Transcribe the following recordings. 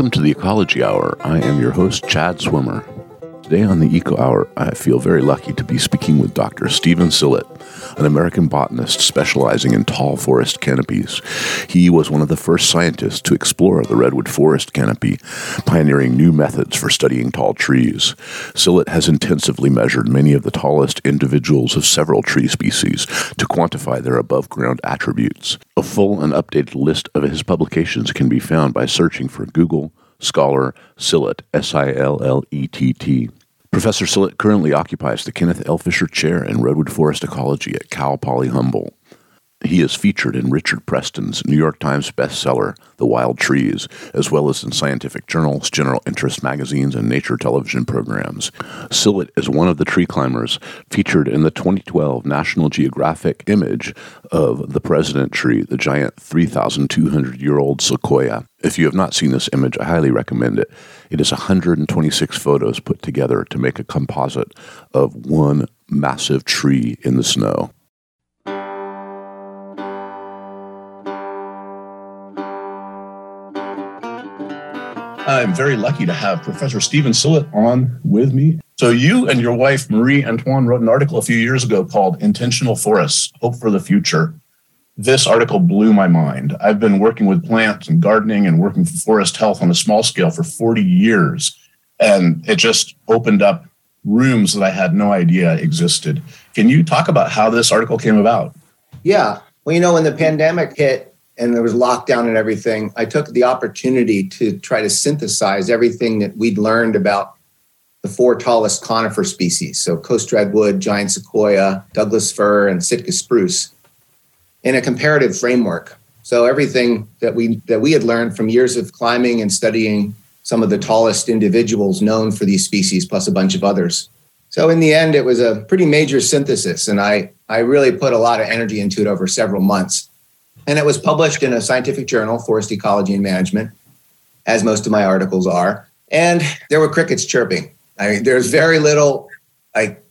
Welcome to the Ecology Hour. I am your host, Chad Swimmer. Today on the Eco Hour, I feel very lucky to be speaking with Dr. Steven Sillett, an American botanist specializing in tall forest canopies. He was one of the first scientists to explore the redwood forest canopy, pioneering new methods for studying tall trees. Sillett has intensively measured many of the tallest individuals of several tree species to quantify their above ground attributes. A full and updated list of his publications can be found by searching for Google Scholar Sillett, S I L L E T T. Professor Sillett currently occupies the Kenneth L. Fisher Chair in Redwood Forest Ecology at Cal Poly Humboldt. He is featured in Richard Preston's New York Times bestseller, The Wild Trees, as well as in scientific journals, general interest magazines, and nature television programs. Sillett is one of the tree climbers featured in the 2012 National Geographic image of the President tree, the giant 3,200 year old sequoia. If you have not seen this image, I highly recommend it. It is 126 photos put together to make a composite of one massive tree in the snow. I'm very lucky to have Professor Steven Sillett on with me. So, you and your wife, Marie Antoine, wrote an article a few years ago called Intentional Forests Hope for the Future. This article blew my mind. I've been working with plants and gardening and working for forest health on a small scale for 40 years. And it just opened up rooms that I had no idea existed. Can you talk about how this article came about? Yeah. Well, you know, when the pandemic hit, and there was lockdown and everything, I took the opportunity to try to synthesize everything that we'd learned about the four tallest conifer species. So coast redwood, giant sequoia, Douglas fir, and Sitka spruce in a comparative framework. So everything that we that we had learned from years of climbing and studying some of the tallest individuals known for these species, plus a bunch of others. So in the end, it was a pretty major synthesis, and I I really put a lot of energy into it over several months. And it was published in a scientific journal, Forest Ecology and Management, as most of my articles are. And there were crickets chirping. I mean, there's very little like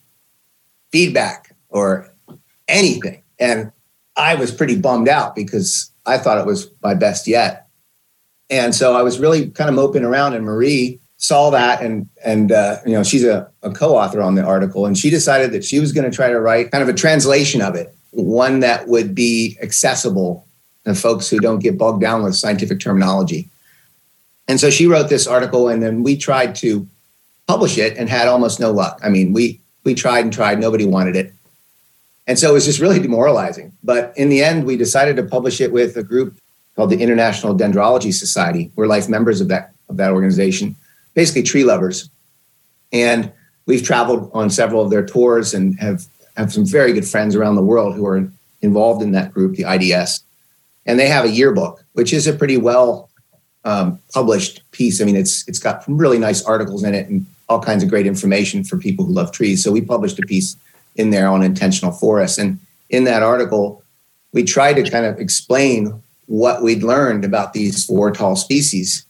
feedback or anything. And I was pretty bummed out because I thought it was my best yet. And so I was really kind of moping around, and Marie saw that, and and uh, you know she's a, a co-author on the article, and she decided that she was going to try to write kind of a translation of it one that would be accessible to folks who don't get bogged down with scientific terminology. And so she wrote this article, and then we tried to publish it and had almost no luck. I mean, we we tried and tried, nobody wanted it. And so it was just really demoralizing. But in the end, we decided to publish it with a group called the International Dendrology Society. We're life members of that of that organization, basically tree lovers. And we've traveled on several of their tours and have have some very good friends around the world who are involved in that group, the IDS, and they have a yearbook, which is a pretty well um, published piece. I mean, it's it's got really nice articles in it and all kinds of great information for people who love trees. So we published a piece in there on intentional forests, and in that article, we tried to kind of explain what we'd learned about these four tall species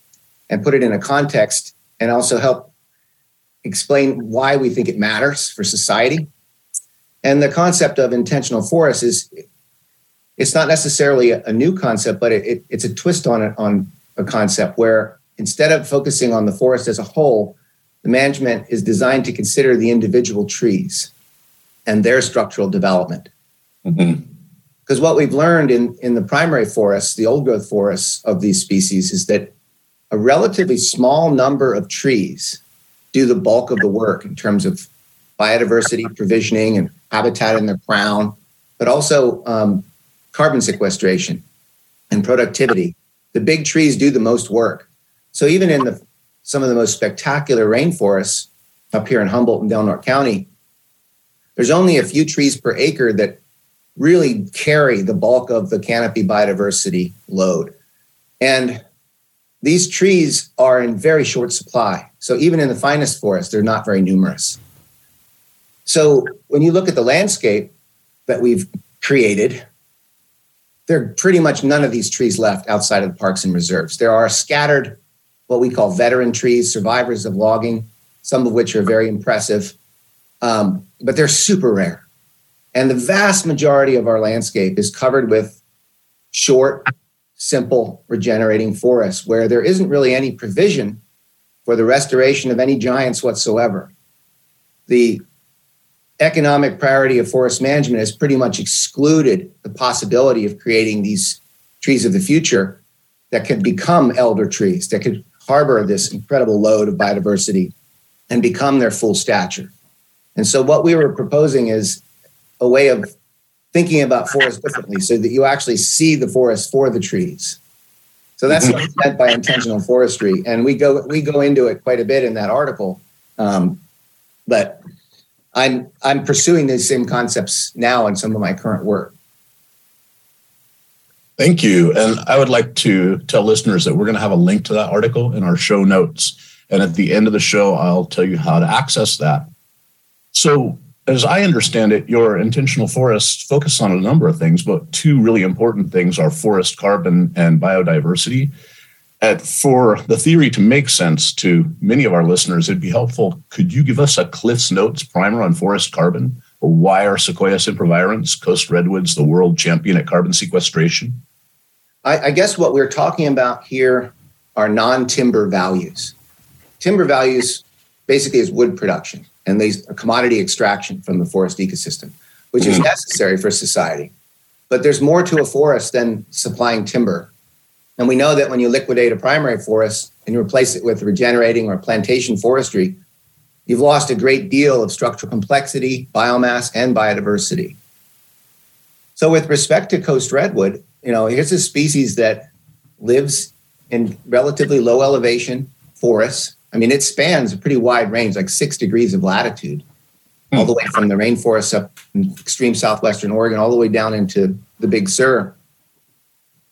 and put it in a context and also help explain why we think it matters for society and the concept of intentional forest is it's not necessarily a, new concept, but it, it, it's a twist on it on a concept where instead of focusing on the forest as a whole, the management is designed to consider the individual trees and their structural development. Mm-hmm. Because what we've learned in, in the primary forests, the old growth forests of these species, is that a relatively small number of trees do the bulk of the work in terms of biodiversity provisioning and habitat in the crown, but also um, carbon sequestration and productivity. The big trees do the most work. So even in the some of the most spectacular rainforests up here in Humboldt and Del Norte County, there's only a few trees per acre that really carry the bulk of the canopy biodiversity load. And these trees are in very short supply. So even in the finest forest, they're not very numerous. So when you look at the landscape that we've created, there are pretty much none of these trees left outside of the parks and reserves. There are scattered, what we call veteran trees, survivors of logging, some of which are very impressive, um, but they're super rare. And the vast majority of our landscape is covered with short, simple regenerating forests where there isn't really any provision for the restoration of any giants whatsoever. The economic priority of forest management has pretty much excluded the possibility of creating these trees of the future that could become elder trees, that could harbor this incredible load of biodiversity and become their full stature. And so, what we were proposing is a way of thinking about forests differently so that you actually see the forest for the trees. So that's mm-hmm. what's meant by intentional forestry, and we go we go into it quite a bit in that article. Um, but I'm I'm pursuing these same concepts now in some of my current work. Thank you, and I would like to tell listeners that we're going to have a link to that article in our show notes, and at the end of the show, I'll tell you how to access that. So as I understand it, your intentional forests focus on a number of things, but two really important things are forest carbon and biodiversity. And for the theory to make sense to many of our listeners, it'd be helpful. Could you give us a Cliff's Notes primer on forest carbon? Or why are Sequoia sempervirens, coast redwoods, the world champion at carbon sequestration? I, I guess what we're talking about here are non timber values. Timber values basically is wood production and these commodity extraction from the forest ecosystem, which is mm. necessary for society. But there's more to a forest than supplying timber. And we know that when you liquidate a primary forest and you replace it with regenerating or plantation forestry, you've lost a great deal of structural complexity, biomass, and biodiversity. So with respect to coast redwood, you know, here's a species that lives in relatively low elevation forests I mean, it spans a pretty wide range, like six degrees of latitude, all the way from the rainforests up in extreme southwestern Oregon, all the way down into the Big Sur.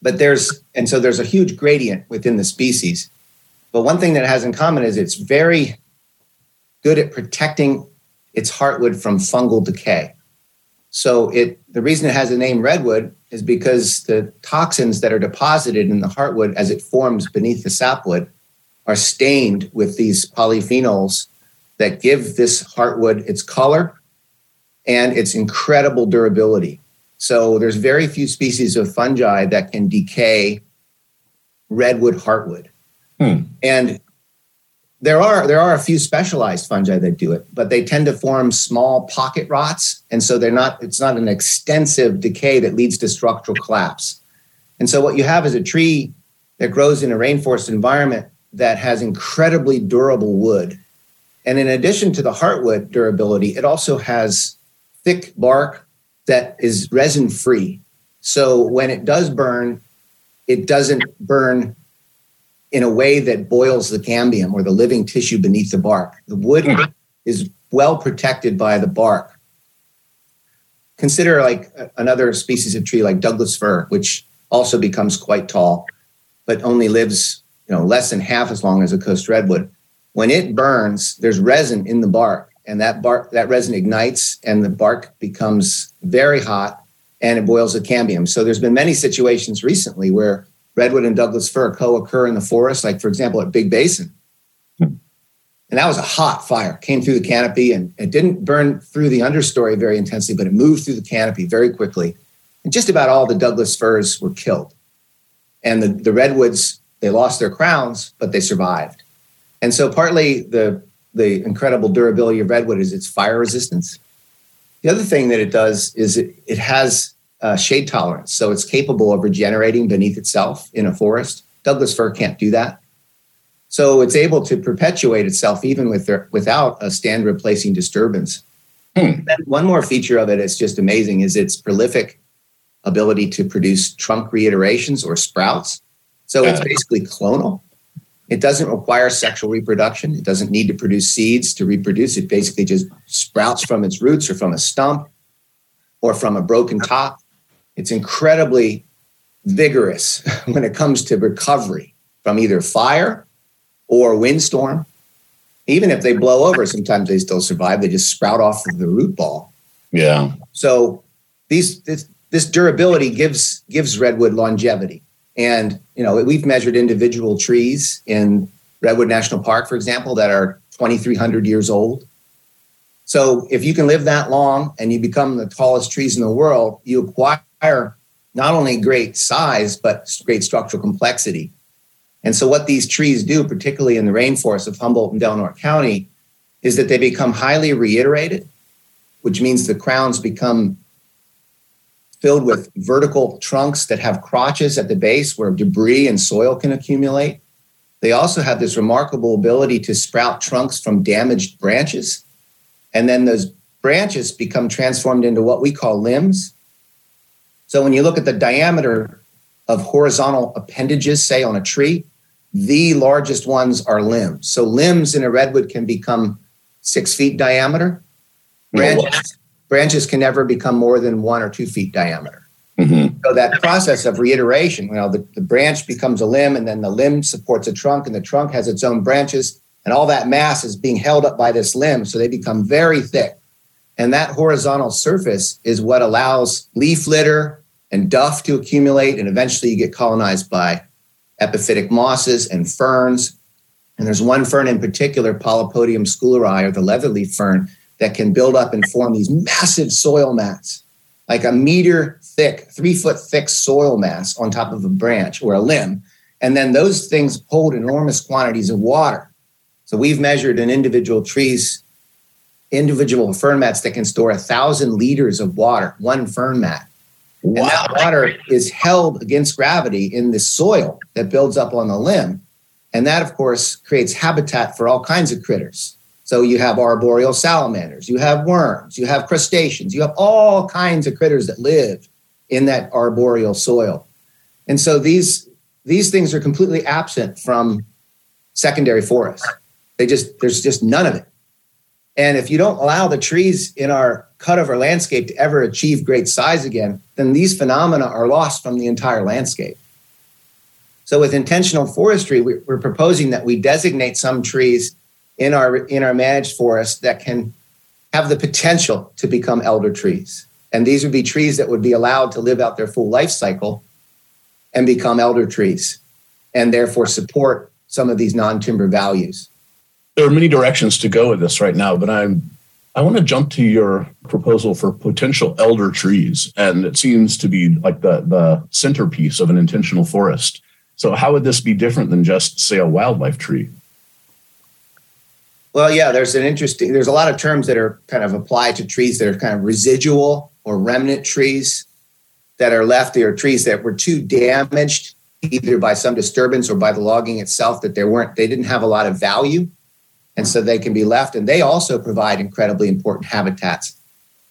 But there's, and so there's a huge gradient within the species. But one thing that it has in common is it's very good at protecting its heartwood from fungal decay. So it the reason it has the name redwood is because the toxins that are deposited in the heartwood as it forms beneath the sapwood are stained with these polyphenols that give this heartwood its color and its incredible durability. So there's very few species of fungi that can decay redwood heartwood. Hmm. And there are there are a few specialized fungi that do it, but they tend to form small pocket rots, and so they're not. It's not an extensive decay that leads to structural collapse. And so what you have is a tree that grows in a rainforest environment that has incredibly durable wood. And in addition to the heartwood durability, it also has thick bark that is resin free. So when it does burn, it doesn't burn in a way that boils the cambium or the living tissue beneath the bark. The wood mm-hmm. is well protected by the bark. Consider like another species of tree like Douglas fir, which also becomes quite tall, but only lives you know, less than half as long as a coast redwood. When it burns, there's resin in the bark, and that bark that resin ignites, and the bark becomes very hot, and it boils the cambium. So there's been many situations recently where redwood and Douglas fir co-occur in the forest, like for example at Big Basin. Hmm. And that was a hot fire, came through the canopy and it didn't burn through the understory very intensely, but it moved through the canopy very quickly. And just about all the Douglas firs were killed. And the, the redwoods they lost their crowns, but they survived. And so partly the the incredible durability of redwood is its fire resistance. The other thing that it does is it, it has uh, shade tolerance, so it's capable of regenerating beneath itself in a forest. Douglas fir can't do that, so it's able to perpetuate itself even with their, without a stand replacing disturbance. Hmm. one more feature of it is just amazing: is its prolific ability to produce trunk reiterations or sprouts. So it's basically clonal. It doesn't require sexual reproduction. It doesn't need to produce seeds to reproduce. It basically just sprouts from its roots or from a stump or from a broken top. It's incredibly vigorous when it comes to recovery from either fire or windstorm. Even if they blow over, sometimes they still survive. They just sprout off of the root ball. Yeah. So these this, this durability gives gives redwood longevity. And you know, we've measured individual trees in Redwood National Park, for example, that are 2,300 years old. So if you can live that long and you become the tallest trees in the world, you acquire not only great size, but great structural complexity. And so, what these trees do, particularly in the rainforest of Humboldt and Del Norte County, is that they become highly reiterated, which means the crowns become filled with vertical trunks that have crotches at the base where debris and soil can accumulate. They also have this remarkable ability to sprout trunks from damaged branches. And then those branches become transformed into what we call limbs. So when you look at the diameter of horizontal appendages, say on a tree, the largest ones are limbs. So limbs in a redwood can become six feet diameter. Branches, branches can never become more than one or two feet diameter. Mm-hmm. So that process of reiteration, you know, the, the branch becomes a limb, and then the limb supports a trunk, and the trunk has its own branches, and all that mass is being held up by this limb, so they become very thick. And that horizontal surface is what allows leaf litter and duff to accumulate, and eventually you get colonized by epiphytic mosses and ferns. And there's one fern in particular, Polypodium scouleri, or the leatherleaf fern, that can build up and form these massive soil mats, like a meter thick, three foot thick soil mass on top of a branch or a limb. And then those things hold enormous quantities of water. So we've measured in individual trees, individual fern mats that can store a thousand liters of water, one fern mat. Wow. And that water is held against gravity in the soil that builds up on the limb. And that, of course, creates habitat for all kinds of critters. So you have arboreal salamanders, you have worms, you have crustaceans, you have all kinds of critters that live in that arboreal soil. And so these these things are completely absent from secondary forests. They just there's just none of it. And if you don't allow the trees in our cutover landscape to ever achieve great size again, then these phenomena are lost from the entire landscape. So with intentional forestry, we're proposing that we designate some trees in our in our managed forest that can have the potential to become elder trees. And these would be trees that would be allowed to live out their full life cycle and become elder trees and therefore support some of these non-timber values. There are many directions to go with this right now, but I'm I want to jump to your proposal for potential elder trees. And it seems to be like the, the centerpiece of an intentional forest. So how would this be different than just, say, a wildlife tree? Well, yeah, there's an interesting, there's a lot of terms that are kind of applied to trees that are kind of residual or remnant trees that are left. They are trees that were too damaged either by some disturbance or by the logging itself that they weren't, they didn't have a lot of value. And so they can be left. And they also provide incredibly important habitats.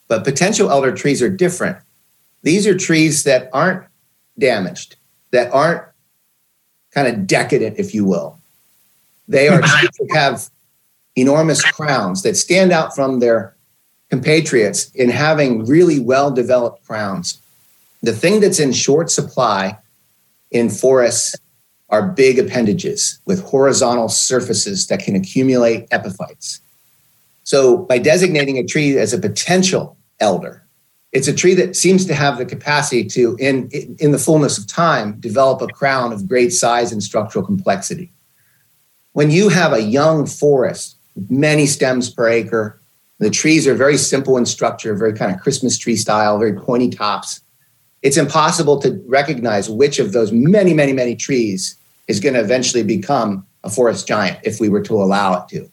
But potential elder trees are different. These are trees that aren't damaged, that aren't kind of decadent, if you will. They are trees that have enormous crowns that stand out from their compatriots in having really well developed crowns. The thing that's in short supply in forests are big appendages with horizontal surfaces that can accumulate epiphytes. So, by designating a tree as a potential elder, it's a tree that seems to have the capacity to, in, in the fullness of time, develop a crown of great size and structural complexity. When you have a young forest many stems per acre. The trees are very simple in structure, very kind of Christmas tree style, very pointy tops. It's impossible to recognize which of those many, many, many trees is going to eventually become a forest giant if we were to allow it to.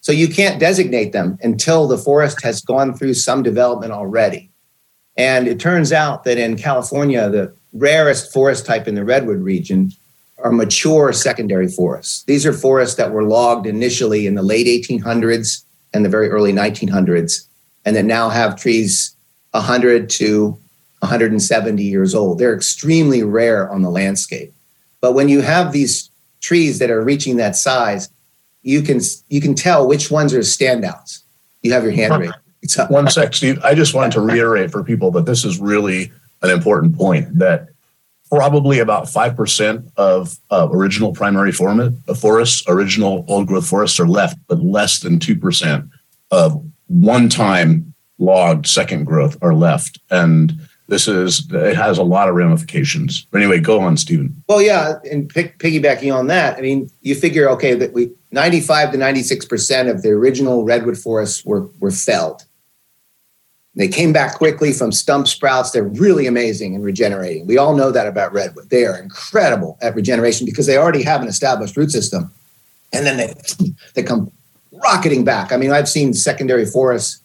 So you can't designate them until the forest has gone through some development already. And it turns out that in California, the rarest forest type in the redwood region are mature secondary forests. These are forests that were logged initially in the late 1800s and the very early 1900s, and that now have trees 100 to 170 years old. They're extremely rare on the landscape. But when you have these trees that are reaching that size, you can you can tell which ones are standouts. You have your hand raised. One sec, Steve. I just wanted to reiterate for people that this is really an important point that probably about 5% of uh, original primary forests, original old growth forests are left, but less than 2% of one time logged second growth are left. And this is, it has a lot of ramifications. But anyway, go on, Steven. Well, yeah. And pick, piggybacking on that, I mean, you figure, okay, that we 95 to 96% of the original redwood forests were, were felled. They came back quickly from stump sprouts. They're really amazing in regenerating. We all know that about redwood. They are incredible at regeneration because they already have an established root system. And then they, they come rocketing back. I mean, I've seen secondary forests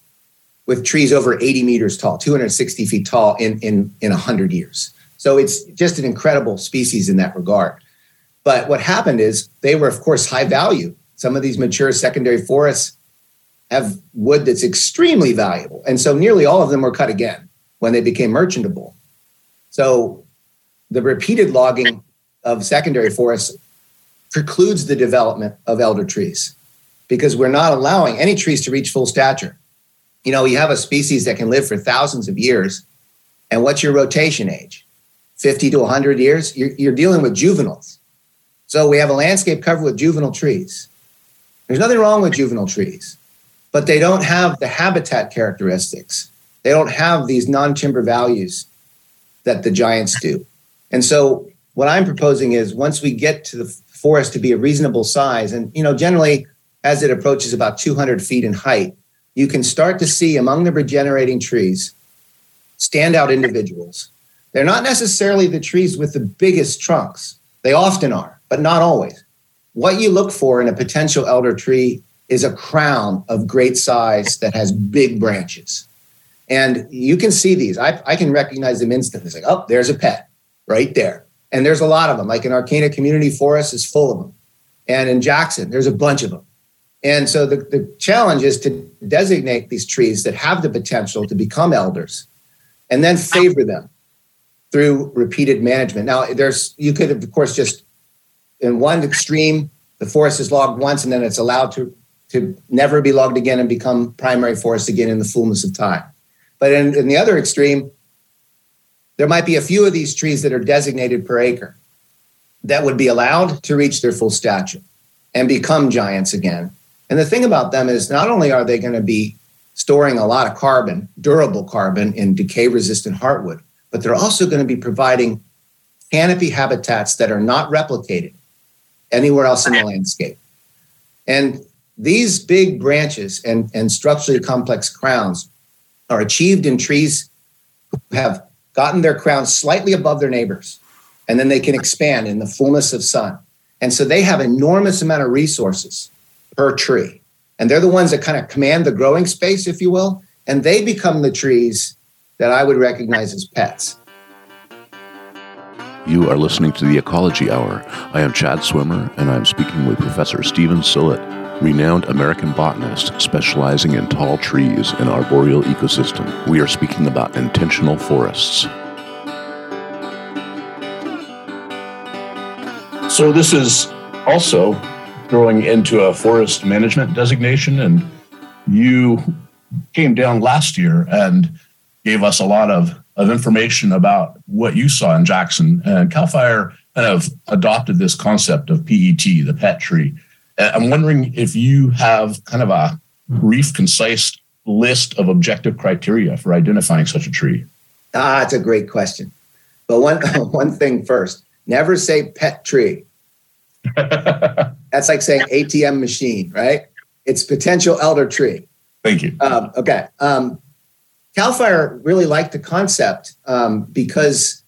with trees over 80 meters tall, 260 feet tall in, in, in 100 years. So it's just an incredible species in that regard. But what happened is they were, of course, high value. Some of these mature secondary forests have wood that's extremely valuable. And so nearly all of them were cut again when they became merchantable. So the repeated logging of secondary forests precludes the development of elder trees because we're not allowing any trees to reach full stature. You know, you have a species that can live for thousands of years. And what's your rotation age? 50 to 100 years? You're, you're dealing with juveniles. So we have a landscape covered with juvenile trees. There's nothing wrong with juvenile trees but they don't have the habitat characteristics. They don't have these non timber values that the giants do. And so, what I'm proposing is once we get to the forest to be a reasonable size, and you know, generally as it approaches about 200 feet in height, you can start to see among the regenerating trees standout individuals. They're not necessarily the trees with the biggest trunks. They often are, but not always. What you look for in a potential elder tree is a crown of great size that has big branches. And you can see these. I, I can recognize them instantly. It's like, oh, there's a pet right there. And there's a lot of them. Like in Arcata Community Forest is full of them. And in Jackson, there's a bunch of them. And so the, the challenge is to designate these trees that have the potential to become elders and then favor them through repeated management. Now, there's you could of course just in one extreme, the forest is logged once and then it's allowed to to never be logged again and become primary forest again in the fullness of time. But in, in the other extreme, there might be a few of these trees that are designated per acre that would be allowed to reach their full stature and become giants again. And the thing about them is not only are they going to be storing a lot of carbon, durable carbon in decay resistant heartwood, but they're also going to be providing canopy habitats that are not replicated anywhere else in the landscape. And these big branches and, and structurally complex crowns are achieved in trees who have gotten their crowns slightly above their neighbors, and then they can expand in the fullness of sun. And so they have enormous amount of resources per tree. And they're the ones that kind of command the growing space, if you will, and they become the trees that I would recognize as pets. You are listening to the Ecology Hour. I am Chad Swimmer, and I'm speaking with Professor Steven Sillett renowned American botanist specializing in tall trees and arboreal ecosystem. We are speaking about intentional forests. So, this is also growing into a forest management designation, and you came down last year and gave us a lot of, of information about what you saw in Jackson. And CAL FIRE kind of adopted this concept of PET, the pet tree. I'm wondering if you have kind of a brief, concise list of objective criteria for identifying such a tree. Ah, it's a great question. But one one thing first, never say pet tree. That's like saying ATM machine, right? It's potential elder tree. Thank you. Um, okay. Um, Cal Fire really liked the concept um, because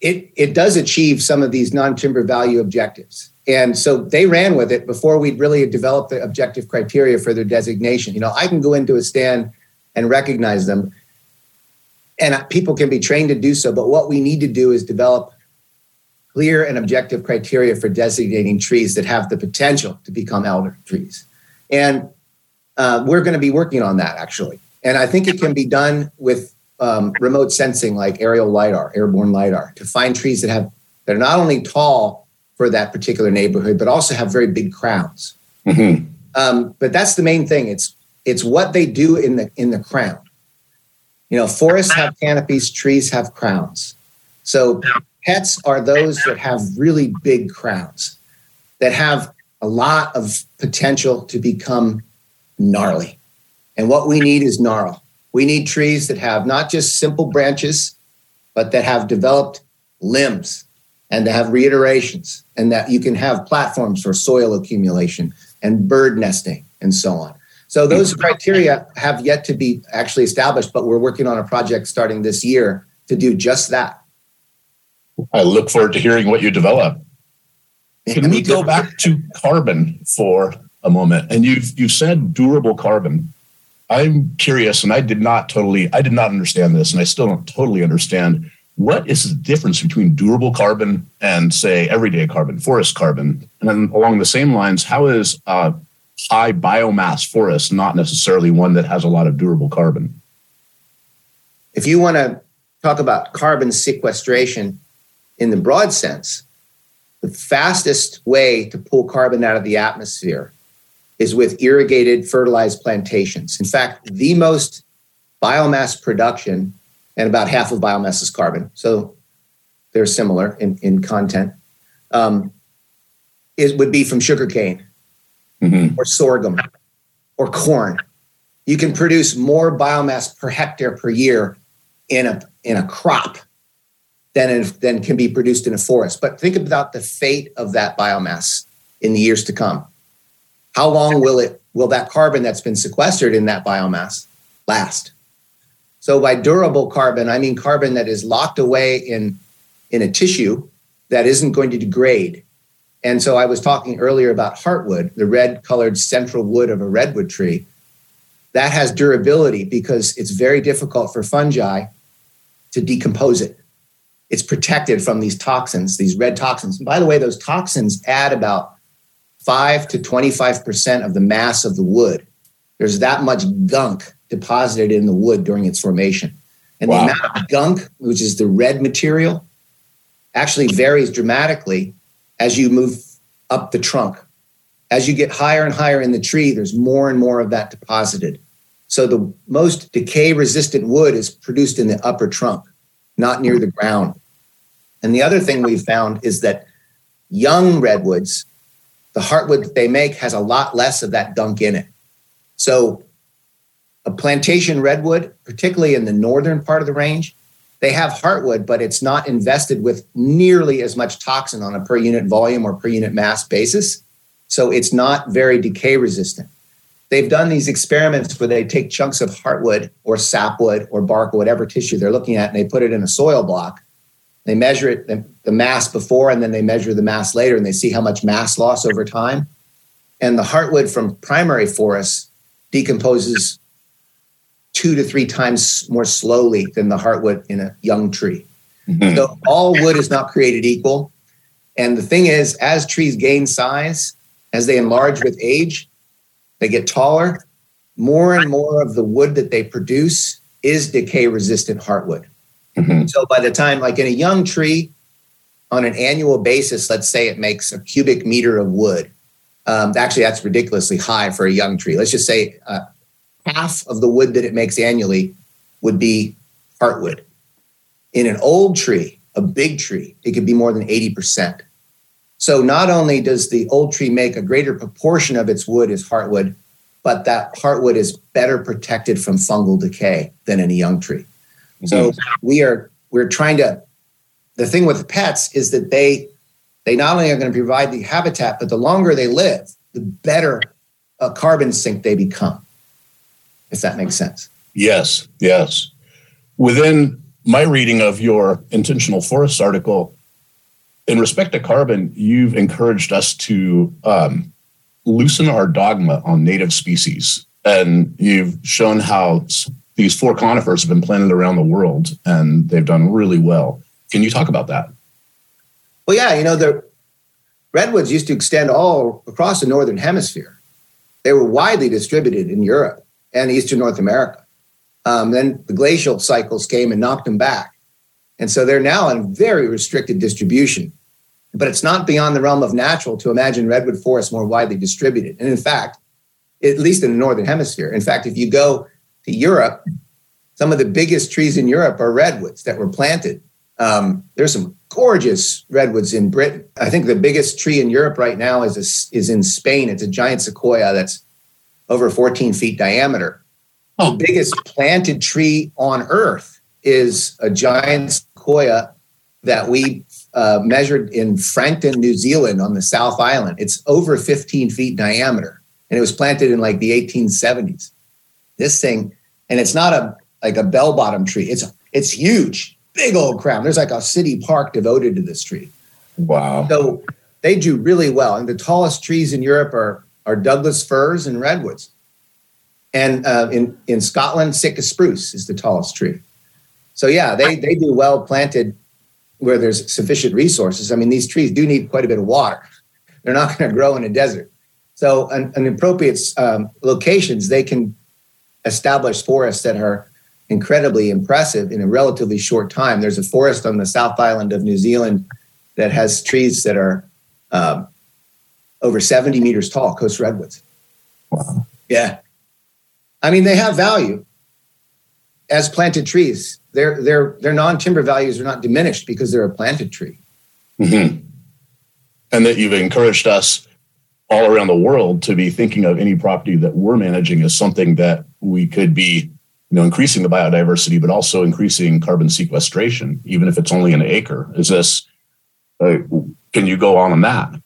it it does achieve some of these non-timber value objectives. And so they ran with it before we'd really developed the objective criteria for their designation. You know, I can go into a stand and recognize them, and people can be trained to do so. But what we need to do is develop clear and objective criteria for designating trees that have the potential to become elder trees. And uh, we're going to be working on that actually. And I think it can be done with um, remote sensing like aerial LIDAR, airborne LIDAR, to find trees that have that are not only tall for that particular neighborhood, but also have very big crowns. Mm-hmm. Um, but that's the main thing. It's it's what they do in the in the crown. You know, forests have canopies, trees have crowns. So pets are those that have really big crowns that have a lot of potential to become gnarly. And what we need is gnarl. We need trees that have not just simple branches, but that have developed limbs and to have reiterations and that you can have platforms for soil accumulation and bird nesting and so on. So those criteria have yet to be actually established, but we're working on a project starting this year to do just that. I look forward to hearing what you develop. Can we go back to carbon for a moment? And you've you've said durable carbon. I'm curious, and I did not totally, I did not understand this, and I still don't totally understand. What is the difference between durable carbon and, say, everyday carbon, forest carbon? And then along the same lines, how is uh, high biomass forest, not necessarily one that has a lot of durable carbon. If you want to talk about carbon sequestration in the broad sense, the fastest way to pull carbon out of the atmosphere is with irrigated fertilized plantations. In fact, the most biomass production, and about half of biomass is carbon, so they're similar in, in content, um, is, would be from sugarcane mm-hmm. or sorghum or corn. You can produce more biomass per hectare per year in a in a crop than in, than can be produced in a forest. But think about the fate of that biomass in the years to come. How long will it will that carbon that's been sequestered in that biomass last? So by durable carbon, I mean carbon that is locked away in in a tissue that isn't going to degrade and so I was talking earlier about heartwood, the red colored central wood of a redwood tree. That has durability because it's very difficult for fungi to decompose it. It's protected from these toxins, these red toxins. And by the way, those toxins add about 5 to 25% of the mass of the wood. There's that much gunk deposited in the wood during its formation. And wow. the amount of gunk, which is the red material, actually varies dramatically as you move up the trunk. As you get higher and higher in the tree, there's more and more of that deposited. So the most decay resistant wood is produced in the upper trunk, not near the ground. And the other thing we've found is that young redwoods, the heartwood that they make has a lot less of that gunk in it. So a plantation redwood, particularly in the northern part of the range, they have heartwood, but it's not invested with nearly as much toxin on a per unit volume or per unit mass basis. So it's not very decay resistant. They've done these experiments where they take chunks of heartwood or sapwood or bark or whatever tissue they're looking at and they put it in a soil block. They measure it, the mass before, and then they measure the mass later and they see how much mass loss over time. And the heartwood from primary forests decomposes two to three times more slowly than the heartwood in a young tree. Mm-hmm. So all wood is not created equal. And the thing is, as trees gain size, as they enlarge with age, they get taller, more and more of the wood that they produce is decay resistant heartwood. Mm-hmm. So by the time, like in a young tree, on an annual basis, let's say it makes a cubic meter of wood. Um, actually, that's ridiculously high for a young tree. Let's just say uh, half of the wood that it makes annually would be heartwood. In an old tree, a big tree, it could be more than 80%. So not only does the old tree make a greater proportion of its wood as heartwood, but that heartwood is better protected from fungal decay than in a young tree. So we are we're trying to the thing with pets is that they they not only are going to provide the habitat, but the longer they live, the better a carbon sink they become if that makes sense. Yes, yes. Within my reading of your intentional forest article, in respect to carbon, you've encouraged us to um, loosen our dogma on native species. And you've shown how these four conifers have been planted around the world and they've done really well. Can you talk about that? Well, yeah, you know, the redwoods used to extend all across the northern hemisphere. They were widely distributed in Europe and Eastern North America. Um, then the glacial cycles came and knocked them back. And so they're now in very restricted distribution. But it's not beyond the realm of natural to imagine redwood forests more widely distributed. And in fact, at least in the Northern Hemisphere, in fact, if you go to Europe, some of the biggest trees in Europe are redwoods that were planted. Um, there's some gorgeous redwoods in Britain. I think the biggest tree in Europe right now is, a, is in Spain. It's a giant sequoia that's over 14 feet diameter. Oh. The biggest planted tree on Earth is a giant sequoia that we uh, measured in Frankton, New Zealand, on the South Island. It's over 15 feet diameter, and it was planted in like the 1870s. This thing, and it's not a like a bell bottom tree. It's it's huge, big old crown. There's like a city park devoted to this tree. Wow. So they do really well. And the tallest trees in Europe are are Douglas firs and redwoods. And uh, in in Scotland, Sitka spruce is the tallest tree. So yeah, they they do well planted where there's sufficient resources. I mean, these trees do need quite a bit of water. They're not going to grow in a desert. So, in, appropriate um, locations, they can establish forests that are incredibly impressive in a relatively short time. There's a forest on the South Island of New Zealand that has trees that are um, over 70 meters tall, coast redwoods. Wow. Yeah. I mean, they have value as planted trees. Their their their non-timber values are not diminished because they're a planted tree. Mm-hmm. And that you've encouraged us all around the world to be thinking of any property that we're managing as something that we could be, you know, increasing the biodiversity, but also increasing carbon sequestration, even if it's only an acre. Is this? Uh, can you go on on that?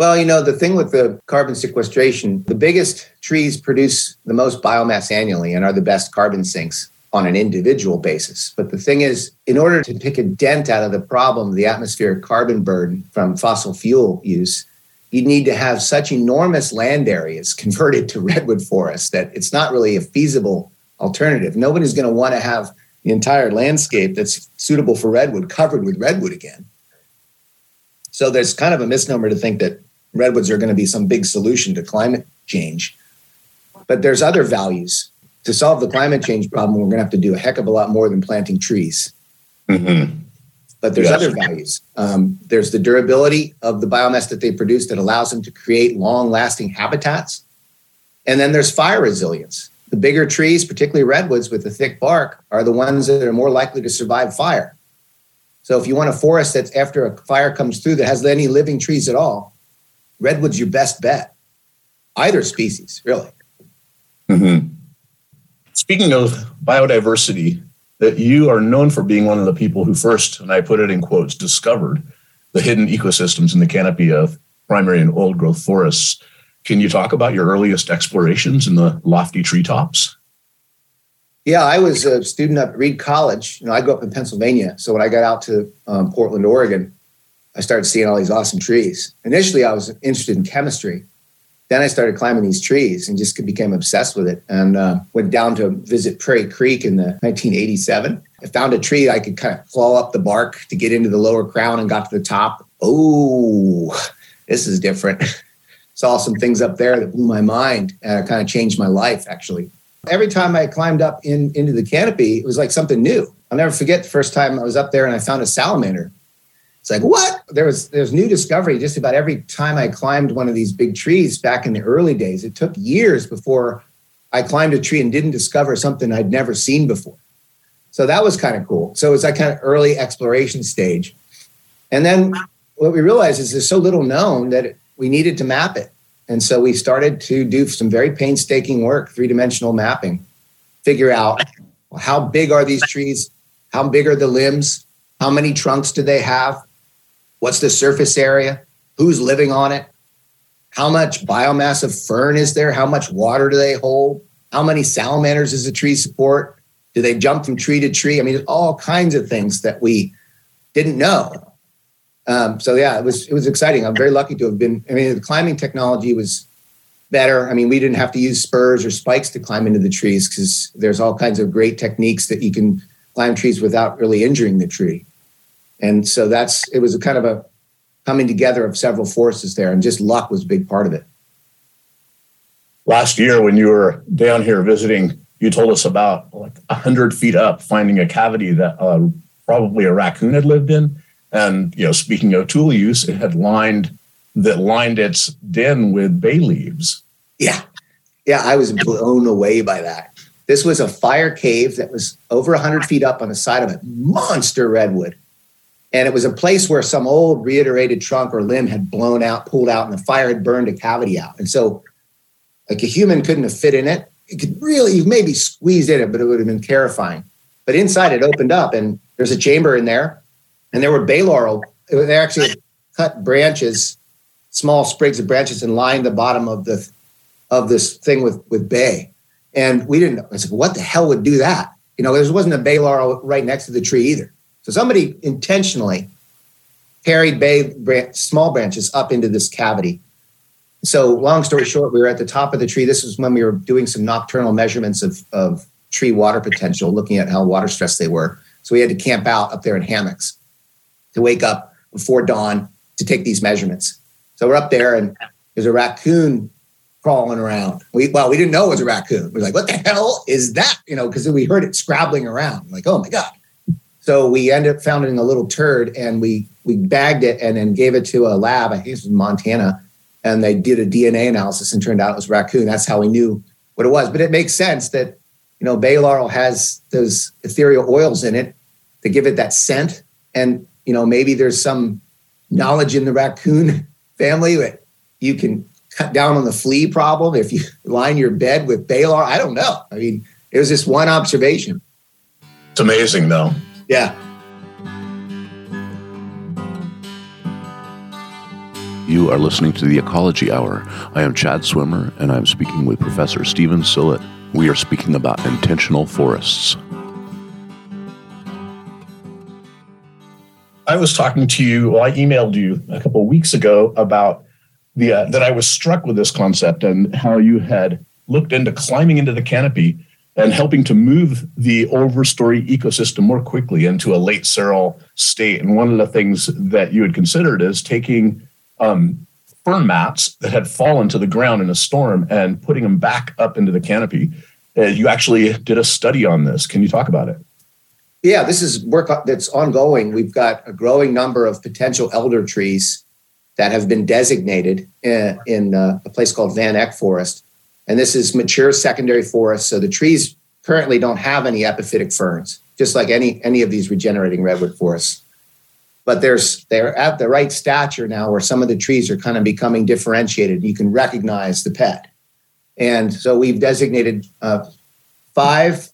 Well, you know, the thing with the carbon sequestration, the biggest trees produce the most biomass annually and are the best carbon sinks on an individual basis. But the thing is, in order to take a dent out of the problem the atmospheric carbon burden from fossil fuel use, you need to have such enormous land areas converted to redwood forests that it's not really a feasible alternative. Nobody's going to want to have the entire landscape that's suitable for redwood covered with redwood again. So there's kind of a misnomer to think that redwoods are going to be some big solution to climate change. But there's other values. To solve the climate change problem, we're going to have to do a heck of a lot more than planting trees. Mm-hmm. But there's yes. other values. Um, there's the durability of the biomass that they produce that allows them to create long lasting habitats. And then there's fire resilience. The bigger trees, particularly redwoods with the thick bark, are the ones that are more likely to survive fire. So if you want a forest that's after a fire comes through that has any living trees at all, redwood's your best bet. Either species, really. Mm-hmm. Speaking of biodiversity, that you are known for being one of the people who first, and I put it in quotes, discovered the hidden ecosystems in the canopy of primary and old growth forests. Can you talk about your earliest explorations in the lofty treetops? Yeah, I was a student at Reed College. You know, I grew up in Pennsylvania. So when I got out to um, Portland, Oregon, I started seeing all these awesome trees. Initially, I was interested in chemistry. Then I started climbing these trees and just became obsessed with it. And uh, went down to visit Prairie Creek in the 1987. I found a tree I could kind of claw up the bark to get into the lower crown and got to the top. Oh, this is different. Saw some things up there that blew my mind and kind of changed my life, actually. Every time I climbed up in, into the canopy, it was like something new. I'll never forget the first time I was up there and I found a salamander it's like what? There was there's new discovery just about every time i climbed one of these big trees back in the early days. It took years before i climbed a tree and didn't discover something i'd never seen before. So that was kind of cool. So it was that kind of early exploration stage. And then what we realized is there's so little known that we needed to map it. And so we started to do some very painstaking work three-dimensional mapping figure out how big are these trees how big are the limbs how many trunks do they have What's the surface area? Who's living on it? How much biomass of fern is there? How much water do they hold? How many salamanders does a tree support? Do they jump from tree to tree? I mean, all kinds of things that we didn't know. Um, so yeah, it was it was exciting. I'm very lucky to have been. I mean, the climbing technology was better. I mean, we didn't have to use spurs or spikes to climb into the trees because there's all kinds of great techniques that you can climb trees without really injuring the tree. And so that's it was a kind of a coming together of several forces there, and just luck was a big part of it. Last year, when you were down here visiting, you told us about like hundred feet up finding a cavity that uh, probably a raccoon had lived in, and you know, speaking of tool use, it had lined that lined its den with bay leaves. Yeah, yeah, I was blown away by that. This was a fire cave that was over 100 feet up on the side of a monster redwood. And it was a place where some old reiterated trunk or limb had blown out, pulled out, and the fire had burned a cavity out. And so, like a human couldn't have fit in it. It could really, you maybe squeezed in it, but it would have been terrifying. But inside it opened up, and there's a chamber in there, and there were bay laurel. They actually cut branches, small sprigs of branches, and lined the bottom of the of this thing with with bay, and we didn't. I said, what the hell would do that? You know, there wasn't a bay laurel right next to the tree either. So somebody intentionally carried bay branch, small branches up into this cavity. So long story short, we were at the top of the tree. This was when we were doing some nocturnal measurements of, of tree water potential, looking at how water stressed they were. So we had to camp out up there in hammocks to wake up before dawn to take these measurements. So we're up there and there's a raccoon crawling around. We well, we didn't know it was a raccoon. We are like, what the hell is that? You know, because we heard it scrabbling around. I'm like, oh my God. So we ended up finding a little turd and we we bagged it and then gave it to a lab. I think it was Montana. And they did a DNA analysis and turned out it was raccoon. That's how we knew what it was. But it makes sense that, you know, bay laurel has those ethereal oils in it to give it that scent. And, you know, maybe there's some knowledge in the raccoon family that you can cut down on the flea problem if you line your bed with bay laurel. I don't know. I mean, it was just one observation. It's amazing, though. Yeah. You are listening to the Ecology Hour. I am Chad Swimmer, and I'm speaking with Professor Steven Sillett. We are speaking about intentional forests. I was talking to you, well, I emailed you a couple of weeks ago about the uh, that I was struck with this concept and how you had looked into climbing into the canopy and helping to move the overstory ecosystem more quickly into a late seral state. And one of the things that you had considered is taking um, fern mats that had fallen to the ground in a storm and putting them back up into the canopy. Uh, you actually did a study on this. Can you talk about it? Yeah, this is work that's ongoing. We've got a growing number of potential elder trees that have been designated in, in uh, a place called Van Eck Forest and this is mature secondary forest. So the trees currently don't have any epiphytic ferns, just like any any of these regenerating redwood forests. But there's they're at the right stature now where some of the trees are kind of becoming differentiated. You can recognize the pet. And so we've designated uh, five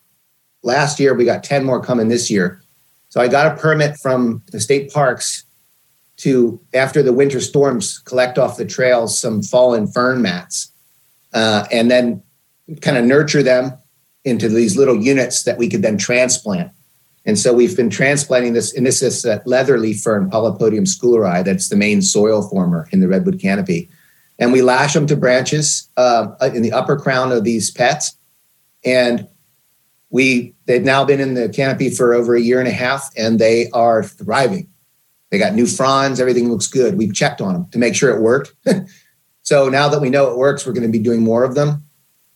last year. We got 10 more coming this year. So I got a permit from the state parks to, after the winter storms, collect off the trails some fallen fern mats uh, and then kind of nurture them into these little units that we could then transplant. And so we've been transplanting this, and this is a leatherleaf fern, Polypodium scouleri, that's the main soil former in the redwood canopy. And we lash them to branches uh, in the upper crown of these pets. And we they've now been in the canopy for over a year and a half, and they are thriving. They got new fronds, everything looks good. We've checked on them to make sure it worked. So now that we know it works, we're going to be doing more of them.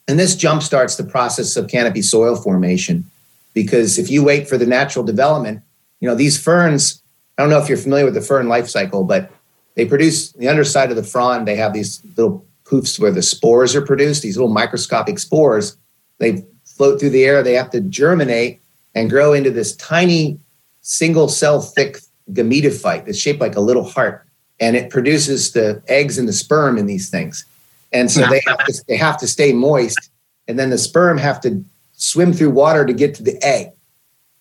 And this jumpstarts the process of canopy soil formation. Because if you wait for the natural development, you know, these ferns, I don't know if you're familiar with the fern life cycle, but they produce the underside of the frond, they have these little poofs where the spores are produced, these little microscopic spores. They float through the air, they have to germinate and grow into this tiny single cell thick gametophyte that's shaped like a little heart and it produces the eggs and the sperm in these things. And so they have to, they have to stay moist, and then the sperm have to swim through water to get to the egg.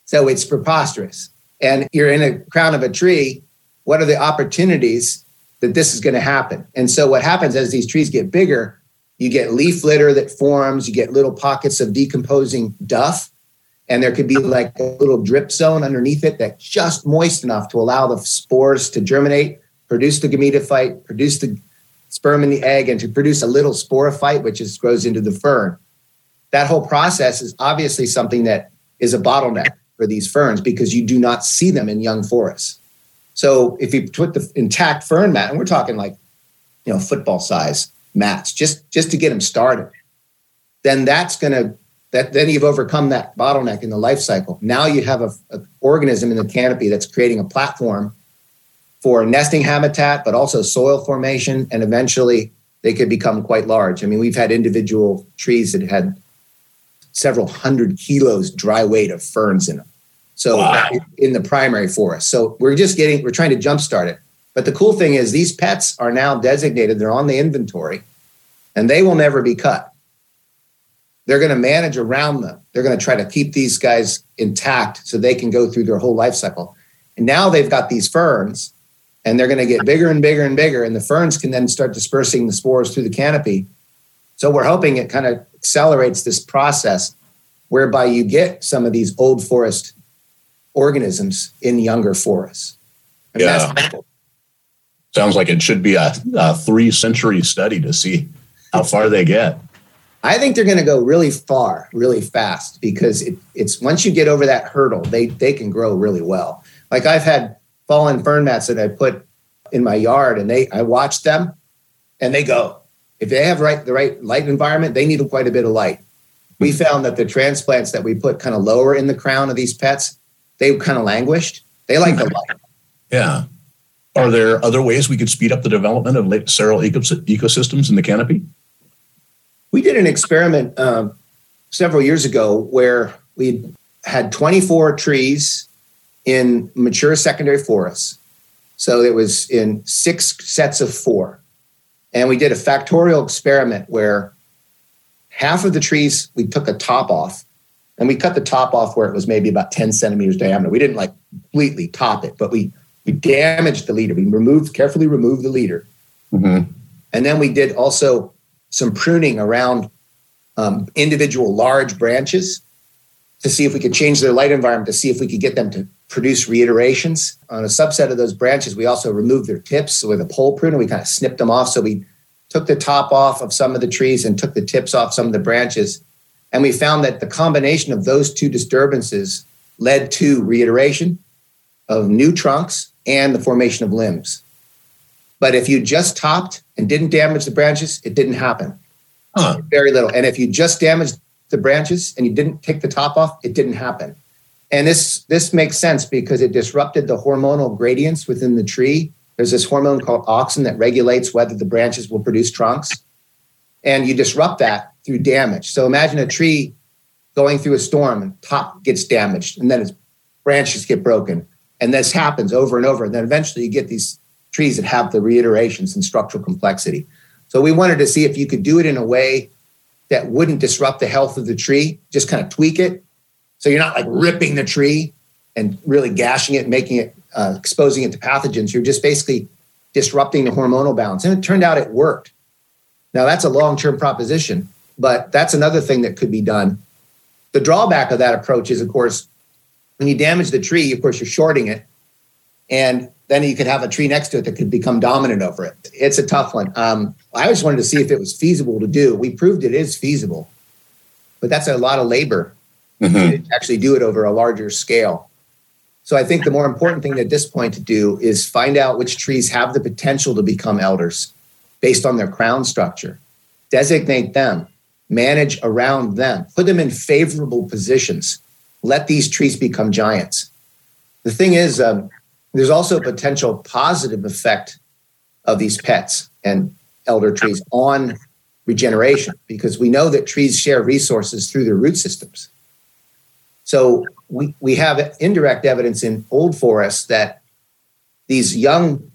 So it's preposterous. And you're in a crown of a tree. What are the opportunities that this is going to happen? And so what happens as these trees get bigger, you get leaf litter that forms, you get little pockets of decomposing duff, and there could be like a little drip zone underneath it that's just moist enough to allow the spores to germinate produce the gametophyte, produce the sperm and the egg, and to produce a little sporophyte, which is, grows into the fern. That whole process is obviously something that is a bottleneck for these ferns because you do not see them in young forests. So if you put the intact fern mat, and we're talking like, you know, football size mats, just just to get them started, then that's going to that then you've overcome that bottleneck in the life cycle. Now you have a, a organism in the canopy that's creating a platform for nesting habitat, but also soil formation, and eventually they could become quite large. I mean, we've had individual trees that had several hundred kilos dry weight of ferns in them. So wow. in the primary forest. So we're just getting, we're trying to jumpstart it. But the cool thing is these pets are now designated, they're on the inventory, and they will never be cut. They're going to manage around them. They're going to try to keep these guys intact so they can go through their whole life cycle. And now they've got these ferns and they're going to get bigger and bigger and bigger. And the ferns can then start dispersing the spores through the canopy. So we're hoping it kind of accelerates this process whereby you get some of these old forest organisms in younger forests. And yeah. Sounds like it should be a, a three century study to see how far they get. I think they're going to go really far, really fast because it, it's once you get over that hurdle, they they can grow really well. Like I've had fallen fern mats that I put in my yard, and they I watch them, and they go. If they have right the right light environment, they need quite a bit of light. We found that the transplants that we put kind of lower in the crown of these pets, they kind of languished. They like the light. Yeah. Are there other ways we could speed up the development of several ecosystems in the canopy? We did an experiment um, several years ago where we had 24 trees in mature secondary forests. So it was in six sets of four. And we did a factorial experiment where half of the trees, we took a top off and we cut the top off where it was maybe about 10 centimeters diameter. We didn't like completely top it, but we we damaged the leader. We removed carefully removed the leader, mm-hmm. and then we did also some pruning around um, individual large branches to see if we could change their light environment to see if we could get them to produce reiterations. On a subset of those branches, we also removed their tips with a pole pruner. We kind of snipped them off. So we took the top off of some of the trees and took the tips off some of the branches. And we found that the combination of those two disturbances led to reiteration of new trunks and the formation of limbs. But if you just topped and didn't damage the branches, it didn't happen. Huh. Very little. And if you just damaged the branches and you didn't take the top off, it didn't happen. And this this makes sense because it disrupted the hormonal gradients within the tree. There's this hormone called auxin that regulates whether the branches will produce trunks. And you disrupt that through damage. So imagine a tree going through a storm and top gets damaged and then its branches get broken. And this happens over and over. And then eventually you get these trees that have the reiterations and structural complexity. So we wanted to see if you could do it in a way that wouldn't disrupt the health of the tree, just kind of tweak it. So you're not like ripping the tree and really gashing it, making it, uh, exposing it to pathogens. You're just basically disrupting the hormonal balance. And it turned out it worked. Now that's a long term proposition, but that's another thing that could be done. The drawback of that approach is, of course, when you damage the tree, of course, you're shorting it. And then you could have a tree next to it that could become dominant over it. It's a tough one. Um, I just wanted to see if it was feasible to do. We proved it is feasible, but that's a lot of labor mm-hmm. actually do it over a larger scale. So I think the more important thing at this point to do is find out which trees have the potential to become elders based on their crown structure, designate them, manage around them, put them in favorable positions, let these trees become giants. The thing is, um, there's also a potential positive effect of these pets and elder trees on regeneration because we know that trees share resources through their root systems. So we, we have indirect evidence in old forests that these young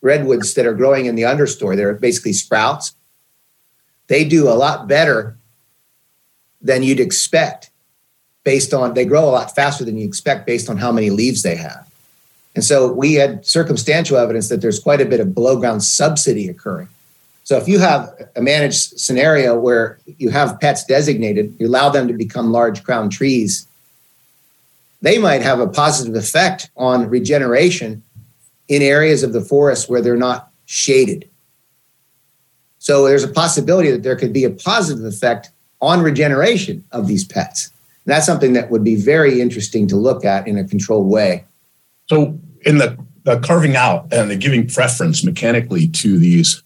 redwoods that are growing in the understory, they're basically sprouts, they do a lot better than you'd expect based on, they grow a lot faster than you expect based on how many leaves they have. And so we had circumstantial evidence that there's quite a bit of below ground subsidy occurring. So if you have a managed scenario where you have pets designated, you allow them to become large crown trees, they might have a positive effect on regeneration in areas of the forest where they're not shaded. So there's a possibility that there could be a positive effect on regeneration of these pets. And that's something that would be very interesting to look at in a controlled way. So, in the, the carving out and the giving preference mechanically to these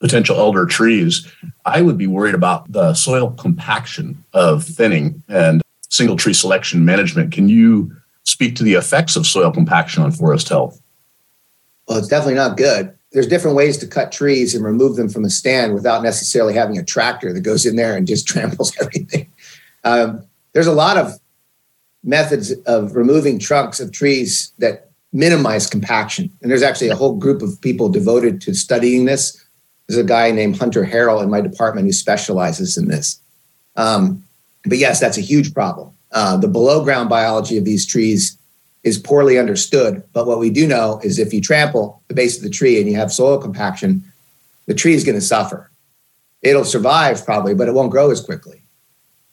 potential elder trees, I would be worried about the soil compaction of thinning and single tree selection management. Can you speak to the effects of soil compaction on forest health? Well, it's definitely not good. There's different ways to cut trees and remove them from a stand without necessarily having a tractor that goes in there and just tramples everything. Um, there's a lot of methods of removing trunks of trees that minimize compaction. And there's actually a whole group of people devoted to studying this. There's a guy named Hunter Harrell in my department who specializes in this. Um, but yes, that's a huge problem. Uh, the below ground biology of these trees is poorly understood. But what we do know is if you trample the base of the tree and you have soil compaction, the tree is going to suffer. it'll survive probably, but it won't grow as quickly.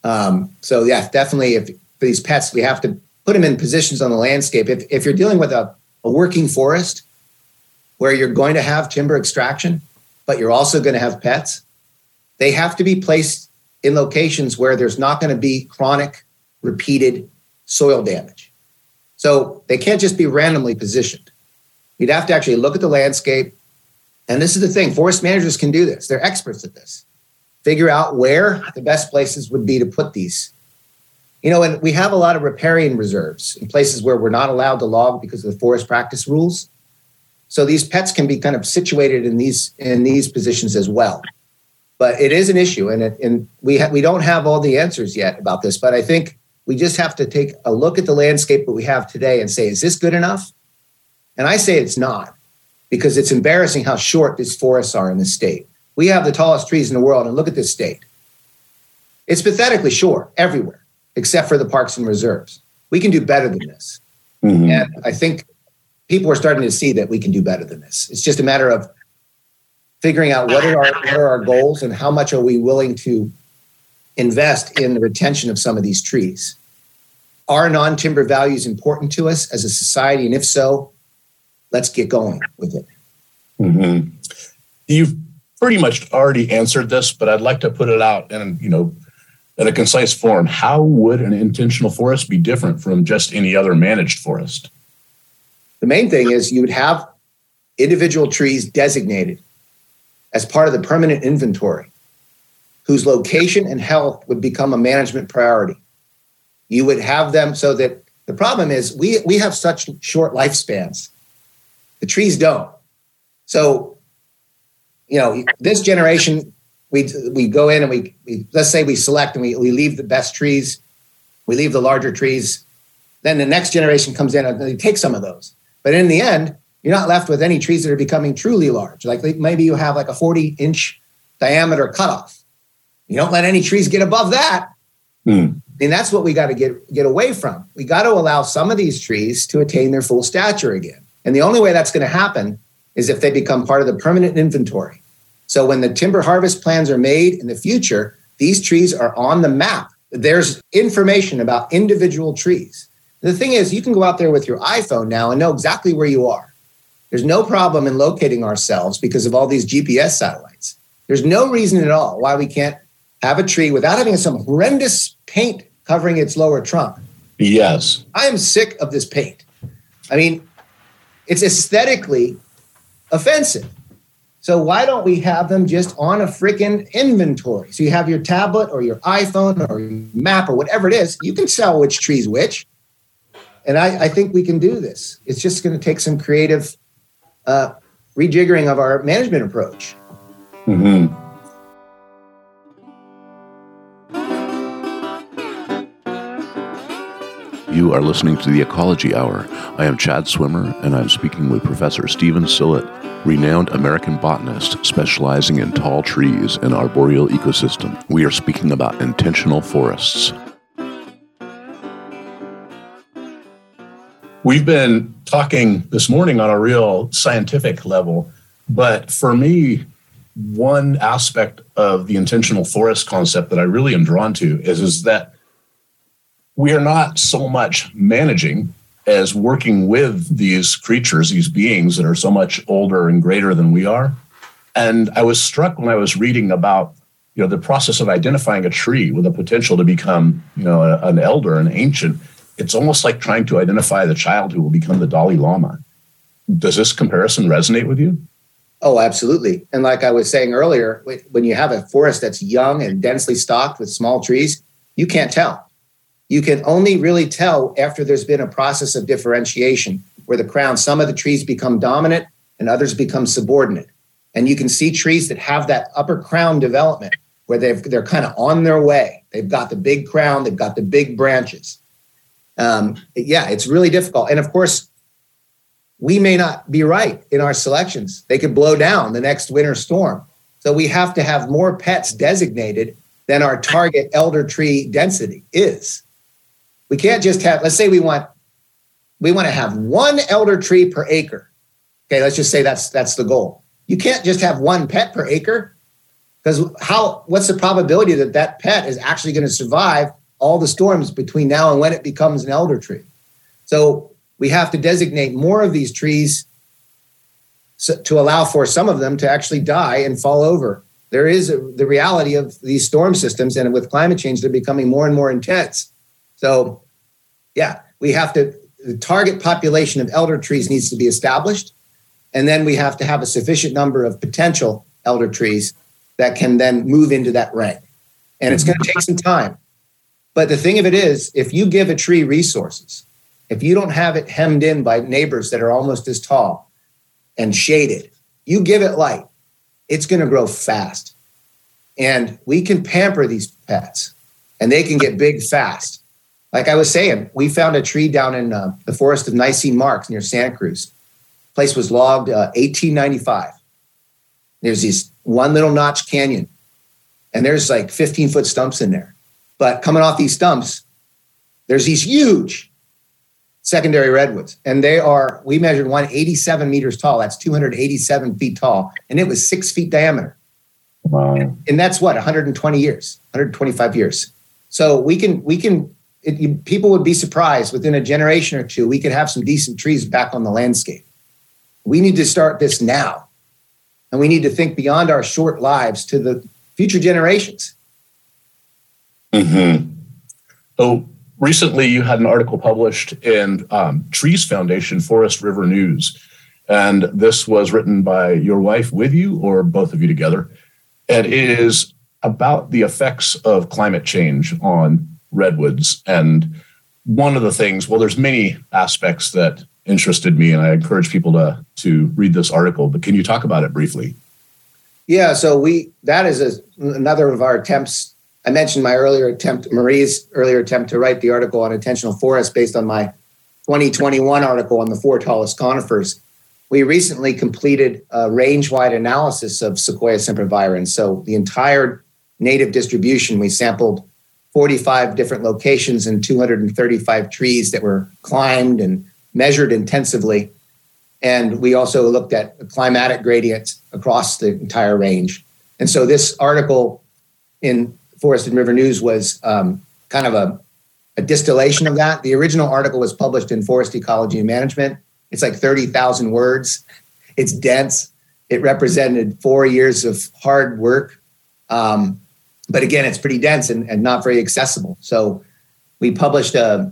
Um, so yeah, definitely if for these pets, we have to put them in positions on the landscape. If, if you're dealing with a, a working forest where you're going to have timber extraction, but you're also going to have pets, they have to be placed in locations where there's not going to be chronic, repeated soil damage. So they can't just be randomly positioned. You'd have to actually look at the landscape. And this is the thing forest managers can do this, they're experts at this. Figure out where the best places would be to put these. You know, and we have a lot of riparian reserves in places where we're not allowed to log because of the forest practice rules. So these pets can be kind of situated in these in these positions as well. But it is an issue, and it, and we ha- we don't have all the answers yet about this. But I think we just have to take a look at the landscape that we have today and say, is this good enough? And I say it's not, because it's embarrassing how short these forests are in this state. We have the tallest trees in the world, and look at this state. It's pathetically short everywhere, except for the parks and reserves. We can do better than this. Mm-hmm. And I think people are starting to see that we can do better than this. It's just a matter of figuring out what are our what are our goals and how much are we willing to invest in the retention of some of these trees. Are non-timber values important to us as a society? And if so, let's get going with it. Mm-hmm. You've pretty much already answered this, but I'd like to put it out in you know in a concise form. How would an intentional forest be different from just any other managed forest? The main thing is you would have individual trees designated as part of the permanent inventory, whose location and health would become a management priority. You would have them so that the problem is we, we have such short lifespans. The trees don't. So, you know, this generation, we, we go in and we, we let's say we select and we, we leave the best trees, we leave the larger trees. Then the next generation comes in and they take some of those. But in the end, you're not left with any trees that are becoming truly large. Like maybe you have like a 40 inch diameter cutoff. You don't let any trees get above that. Mm. And that's what we got to get get away from. We got to allow some of these trees to attain their full stature again. And the only way that's going to happen is if they become part of the permanent inventory. So when the timber harvest plans are made in the future, these trees are on the map. There's information about individual trees. The thing is, you can go out there with your iPhone now and know exactly where you are. There's no problem in locating ourselves because of all these GPS satellites. There's no reason at all why we can't have a tree without having some horrendous paint covering its lower trunk. Yes. I am sick of this paint. I mean, it's aesthetically offensive. So why don't we have them just on a freaking inventory? So you have your tablet or your iPhone or your map or whatever it is, you can tell which tree's which. And I, I think we can do this. It's just going to take some creative uh, rejiggering of our management approach. Mm-hmm. You are listening to the Ecology Hour. I am Chad Swimmer, and I'm speaking with Professor Steven Sillett, renowned American botanist specializing in tall trees and arboreal ecosystem. We are speaking about intentional forests. We've been talking this morning on a real scientific level, but for me, one aspect of the intentional forest concept that I really am drawn to is, is that we are not so much managing as working with these creatures, these beings that are so much older and greater than we are. And I was struck when I was reading about you know the process of identifying a tree with a potential to become you know a, an elder, an ancient it's almost like trying to identify the child who will become the Dalai Lama. Does this comparison resonate with you? Oh, absolutely. And like I was saying earlier, when you have a forest that's young and densely stocked with small trees, you can't tell. You can only really tell after there's been a process of differentiation where the crown, some of the trees become dominant and others become subordinate. And you can see trees that have that upper crown development where they've, they're kind of on their way. They've got the big crown, they've got the big branches um, yeah, it's really difficult. And of course, we may not be right in our selections. They could blow down the next winter storm. So we have to have more pets designated than our target elder tree density is. We can't just have, let's say we want we want to have one elder tree per acre. Okay, let's just say that's that's the goal. You can't just have one pet per acre. Because how? What's the probability that that pet is actually going to survive all the storms between now and when it becomes an elder tree? So we have to designate more of these trees to allow for some of them to actually die and fall over. There is a, the reality of these storm systems, and with climate change, they're becoming more and more intense. So, yeah, we have to. The target population of elder trees needs to be established, and then we have to have a sufficient number of potential elder trees that can then move into that rank. And it's going to mm-hmm. take some time. But the thing of it is, if you give a tree resources, if you don't have it hemmed in by neighbors that are almost as tall and shaded, you give it light, it's going to grow fast. And we can pamper these pets and they can get big fast. Like I was saying, we found a tree down in uh, the forest of Nisene Marks near Santa Cruz. Place was logged uh, 1895. There's this one little notch canyon, and there's like 15 foot stumps in there. But coming off these stumps, there's these huge secondary redwoods, and they are. We measured one 87 meters tall. That's 287 feet tall, and it was six feet diameter. Wow. And that's what 120 years, 125 years. So we can we can it, you, people would be surprised within a generation or two we could have some decent trees back on the landscape. We need to start this now. And we need to think beyond our short lives to the future generations. Mm-hmm. So recently you had an article published in um, Trees Foundation Forest River News. And this was written by your wife with you or both of you together. And it is about the effects of climate change on redwoods. And one of the things, well, there's many aspects that interested me, and I encourage people to to read this article. But can you talk about it briefly? Yeah, so we that is a, another of our attempts. I mentioned my earlier attempt, Marie's earlier attempt to write the article on intentional forests based on my 2021 article on the four tallest conifers. We recently completed a range-wide analysis of Sequoia sempervirens. So the entire native distribution, we sampled 45 different locations and 235 trees that were climbed and measured intensively. And we also looked at climatic gradients across the entire range. And so this article in Forest and River News was um, kind of a, a distillation of that. The original article was published in Forest Ecology and Management. It's like 30,000 words. It's dense. It represented four years of hard work. Um, but again, it's pretty dense and, and not very accessible. So we published a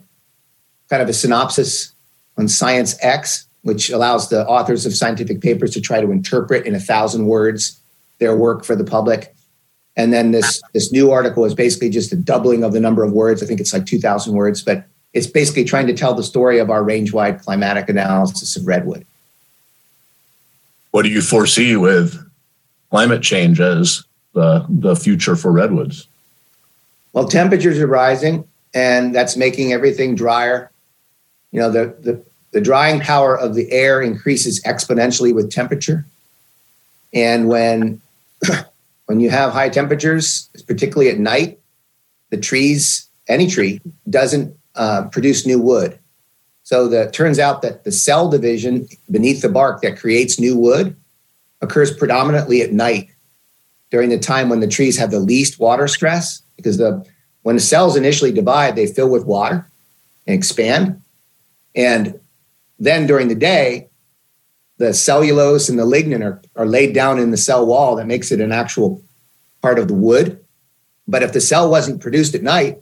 kind of a synopsis on Science X, which allows the authors of scientific papers to try to interpret in a thousand words their work for the public. And then this this new article is basically just a doubling of the number of words. I think it's like 2,000 words, but it's basically trying to tell the story of our range-wide climatic analysis of redwood. What do you foresee with climate change as the, the future for redwoods? Well, temperatures are rising, and that's making everything drier. You know, the, the, the drying power of the air increases exponentially with temperature. And when, when you have high temperatures, particularly at night, the trees, any tree, doesn't uh, produce new wood. So the, it turns out that the cell division beneath the bark that creates new wood occurs predominantly at night during the time when the trees have the least water stress because the when the cells initially divide, they fill with water and expand. And then during the day, the cellulose and the lignin are, are laid down in the cell wall that makes it an actual part of the wood. But if the cell wasn't produced at night,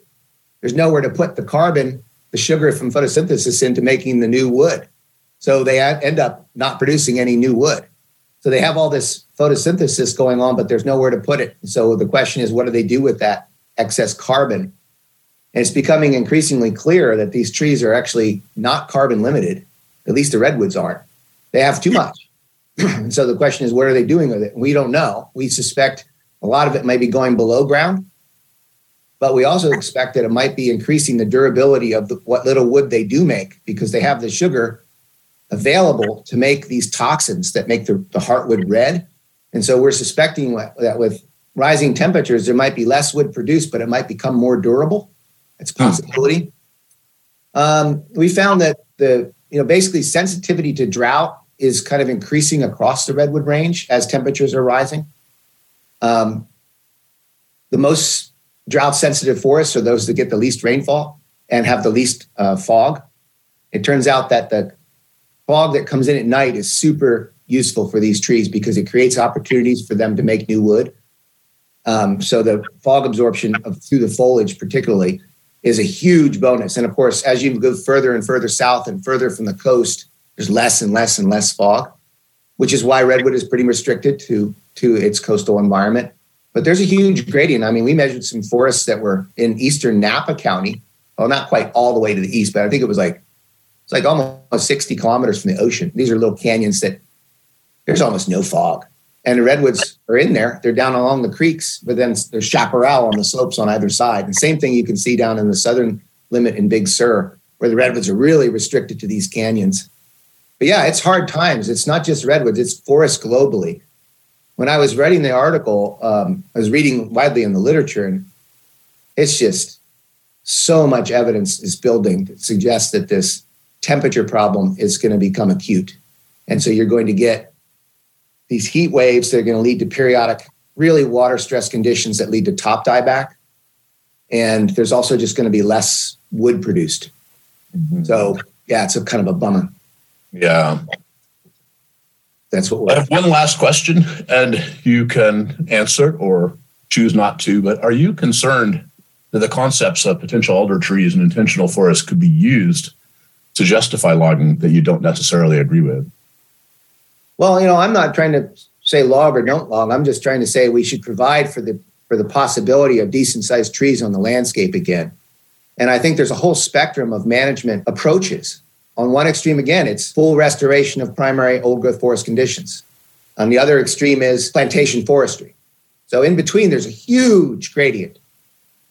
there's nowhere to put the carbon, the sugar from photosynthesis into making the new wood. So they end up not producing any new wood. So they have all this photosynthesis going on, but there's nowhere to put it. So the question is, what do they do with that excess carbon? And it's becoming increasingly clear that these trees are actually not carbon limited. At least the redwoods aren't. They have too much. And so the question is, what are they doing with it? We don't know. We suspect a lot of it may be going below ground, but we also expect that it might be increasing the durability of the, what little wood they do make because they have the sugar available to make these toxins that make the, the heartwood red. And so we're suspecting that with rising temperatures, there might be less wood produced, but it might become more durable. It's a possibility. Um, we found that the you know basically sensitivity to drought is kind of increasing across the redwood range as temperatures are rising. Um, the most drought sensitive forests are those that get the least rainfall and have the least uh, fog. It turns out that the fog that comes in at night is super useful for these trees because it creates opportunities for them to make new wood. Um, so the fog absorption of, through the foliage, particularly, is a huge bonus. And of course, as you go further and further south and further from the coast, there's less and less and less fog, which is why redwood is pretty restricted to to its coastal environment. But there's a huge gradient. I mean, we measured some forests that were in eastern Napa County. Well, not quite all the way to the east, but I think it was like it's like almost 60 kilometers from the ocean. These are little canyons that there's almost no fog. And the redwoods are in there. They're down along the creeks, but then there's chaparral on the slopes on either side. And same thing you can see down in the southern limit in Big Sur, where the redwoods are really restricted to these canyons. But yeah, it's hard times. It's not just redwoods, it's forests globally. When I was writing the article, um, I was reading widely in the literature, and it's just so much evidence is building to suggest that this temperature problem is going to become acute. And so you're going to get these heat waves that are going to lead to periodic, really water stress conditions that lead to top dieback. And there's also just going to be less wood produced. Mm-hmm. So, yeah, it's a kind of a bummer. Yeah. That's what I have one last question, and you can answer or choose not to. But are you concerned that the concepts of potential elder trees and intentional forests could be used to justify logging that you don't necessarily agree with? Well, you know, I'm not trying to say log or don't log. I'm just trying to say we should provide for the for the possibility of decent sized trees on the landscape again. And I think there's a whole spectrum of management approaches. On one extreme, again, it's full restoration of primary old growth forest conditions. On the other extreme is plantation forestry. So in between, there's a huge gradient.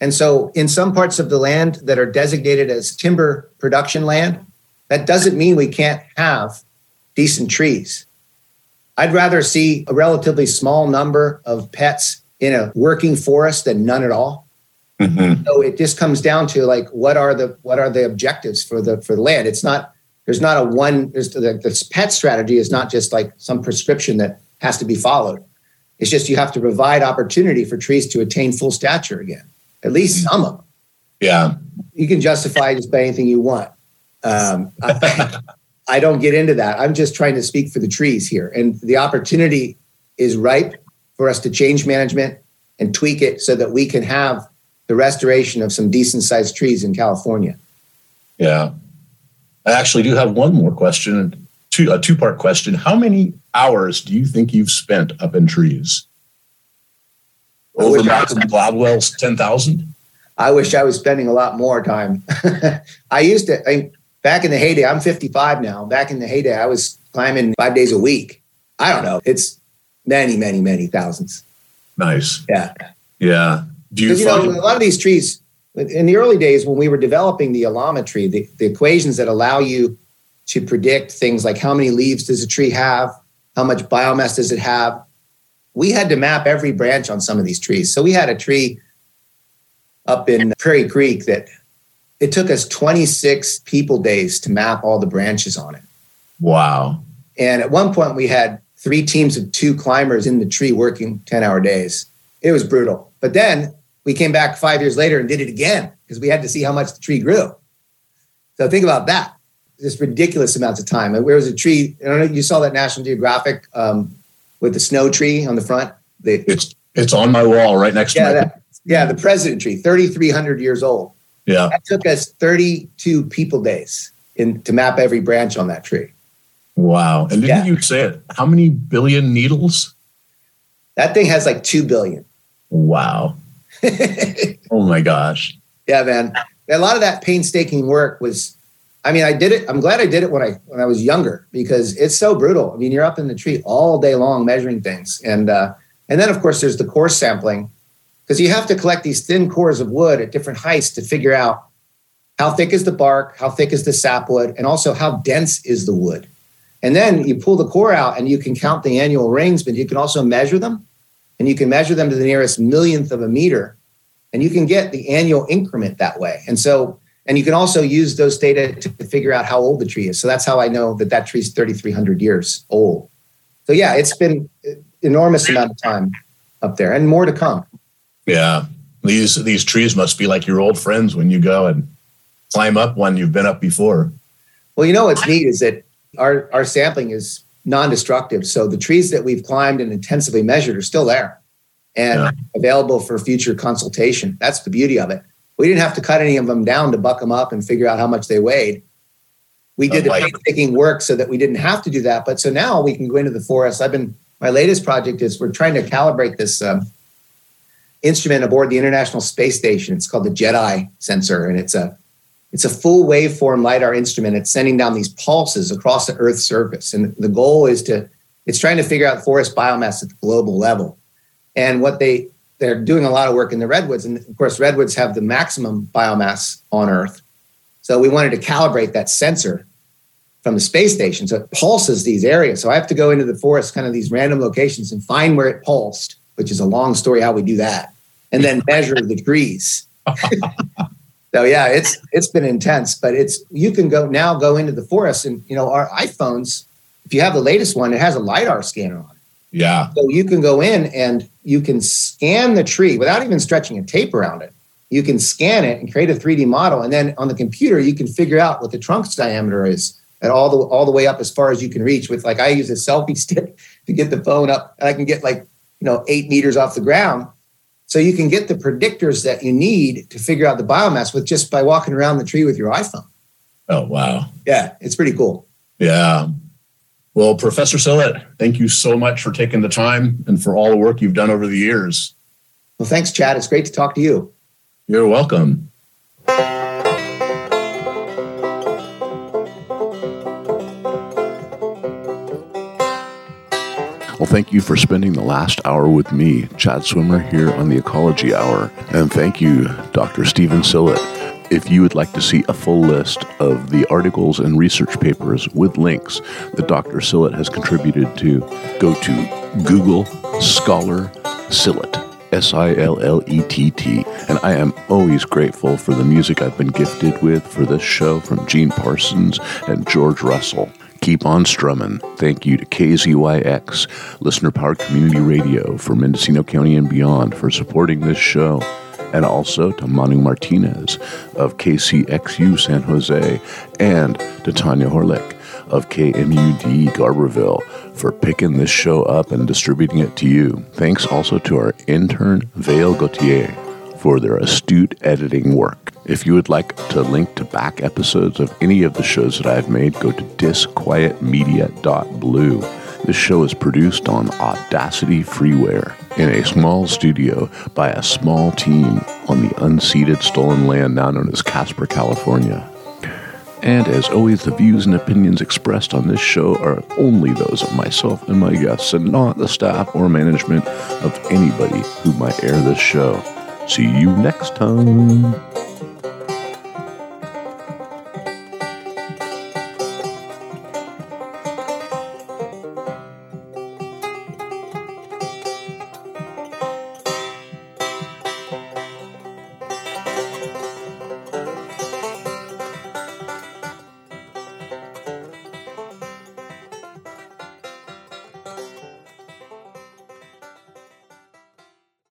And so in some parts of the land that are designated as timber production land, that doesn't mean we can't have decent trees. I'd rather see a relatively small number of pets in a working forest than none at all. Mm-hmm. So it just comes down to like what are the what are the objectives for the for the land? It's not there's not a one there's the, the pet strategy is not just like some prescription that has to be followed. It's just you have to provide opportunity for trees to attain full stature again. At least some of them. Yeah. You can justify just by anything you want. Um, I, I don't get into that. I'm just trying to speak for the trees here. And the opportunity is ripe for us to change management and tweak it so that we can have the restoration of some decent sized trees in California. Yeah. I actually do have one more question, two, a two part question. How many hours do you think you've spent up in trees? Over Malcolm Gladwell's 10,000? I wish I was spending a lot more time. I used to, I, back in the heyday, I'm 55 now. Back in the heyday, I was climbing five days a week. I don't know. It's many, many, many thousands. Nice. Yeah. Yeah. Do you, you know, a lot of these trees, in the early days when we were developing the allometry, the, the equations that allow you to predict things like how many leaves does a tree have, how much biomass does it have, we had to map every branch on some of these trees. So we had a tree up in Prairie Creek that it took us 26 people days to map all the branches on it. Wow. And at one point, we had three teams of two climbers in the tree working 10 hour days. It was brutal. But then we came back five years later and did it again because we had to see how much the tree grew. So think about that. Just ridiculous amounts of time. Where was a tree? I don't know. You saw that National Geographic um, with the snow tree on the front. The, it's it's on my wall right next yeah, to that, yeah, the president tree, 3,300 years old. Yeah. That took us 32 people days in to map every branch on that tree. Wow. And didn't yeah. you say it? How many billion needles? That thing has like 2 billion. Wow. oh my gosh. Yeah, man. A lot of that painstaking work was I mean, I did it. I'm glad I did it when I when I was younger because it's so brutal. I mean, you're up in the tree all day long measuring things, and uh, and then of course there's the core sampling, because you have to collect these thin cores of wood at different heights to figure out how thick is the bark, how thick is the sapwood, and also how dense is the wood. And then you pull the core out and you can count the annual rings, but you can also measure them. And you can measure them to the nearest millionth of a meter. And you can get the annual increment that way. And so, and you can also use those data to figure out how old the tree is. So that's how I know that that tree is 3,300 years old. So yeah, it's been enormous amount of time up there and more to come. Yeah. These these trees must be like your old friends when you go and climb up one you've been up before. Well, you know what's neat is that our our sampling is non-destructive. So the trees that we've climbed and intensively measured are still there and yeah. available for future consultation. That's the beauty of it. We didn't have to cut any of them down to buck them up and figure out how much they weighed. We did oh, the painstaking work so that we didn't have to do that. But so now we can go into the forest. I've been my latest project is we're trying to calibrate this um, instrument aboard the International Space Station. It's called the GEDI sensor, and it's a it's a full waveform lidar instrument. It's sending down these pulses across the Earth's surface, and the goal is to it's trying to figure out forest biomass at the global level. And what they they're doing a lot of work in the redwoods, and of course, redwoods have the maximum biomass on Earth. So we wanted to calibrate that sensor from the space station, so it pulses these areas. So I have to go into the forest, kind of these random locations, and find where it pulsed, which is a long story how we do that, and then measure the trees. So yeah, it's it's been intense, but it's you can go now go into the forest and you know our iPhones. If you have the latest one, it has a lidar scanner on it. Yeah. So you can go in and you can scan the tree without even stretching a tape around it. You can scan it and create a 3D model, and then on the computer you can figure out what the trunk's diameter is at all the all the way up as far as you can reach. With like I use a selfie stick to get the phone up, and I can get like you know eight meters off the ground so you can get the predictors that you need to figure out the biomass with just by walking around the tree with your iPhone. Oh, wow. Yeah, it's pretty cool. Yeah. Well, Professor Sillett, thank you so much for taking the time and for all the work you've done over the years. Well, thanks, Chad. It's great to talk to you. You're welcome. Well, thank you for spending the last hour with me, Chad Swimmer, here on the Ecology Hour. And thank you, Dr. Steven Sillett. If you would like to see a full list of the articles and research papers with links that Dr. Sillett has contributed to, go to Google Scholar Sillett. S I L L E T T. And I am always grateful for the music I've been gifted with for this show from Gene Parsons and George Russell. Keep on strumming. Thank you to KZYX, Listener Powered Community Radio for Mendocino County and beyond for supporting this show. And also to Manu Martinez of KCXU San Jose and to Tanya Horlick of KMUD Garberville for picking this show up and distributing it to you. Thanks also to our intern, Vale Gautier, for their astute editing work. If you would like to link to back episodes of any of the shows that I've made, go to disquietmedia.blue. This show is produced on Audacity Freeware in a small studio by a small team on the unceded stolen land now known as Caspar, California. And as always, the views and opinions expressed on this show are only those of myself and my guests, and not the staff or management of anybody who might air this show. See you next time.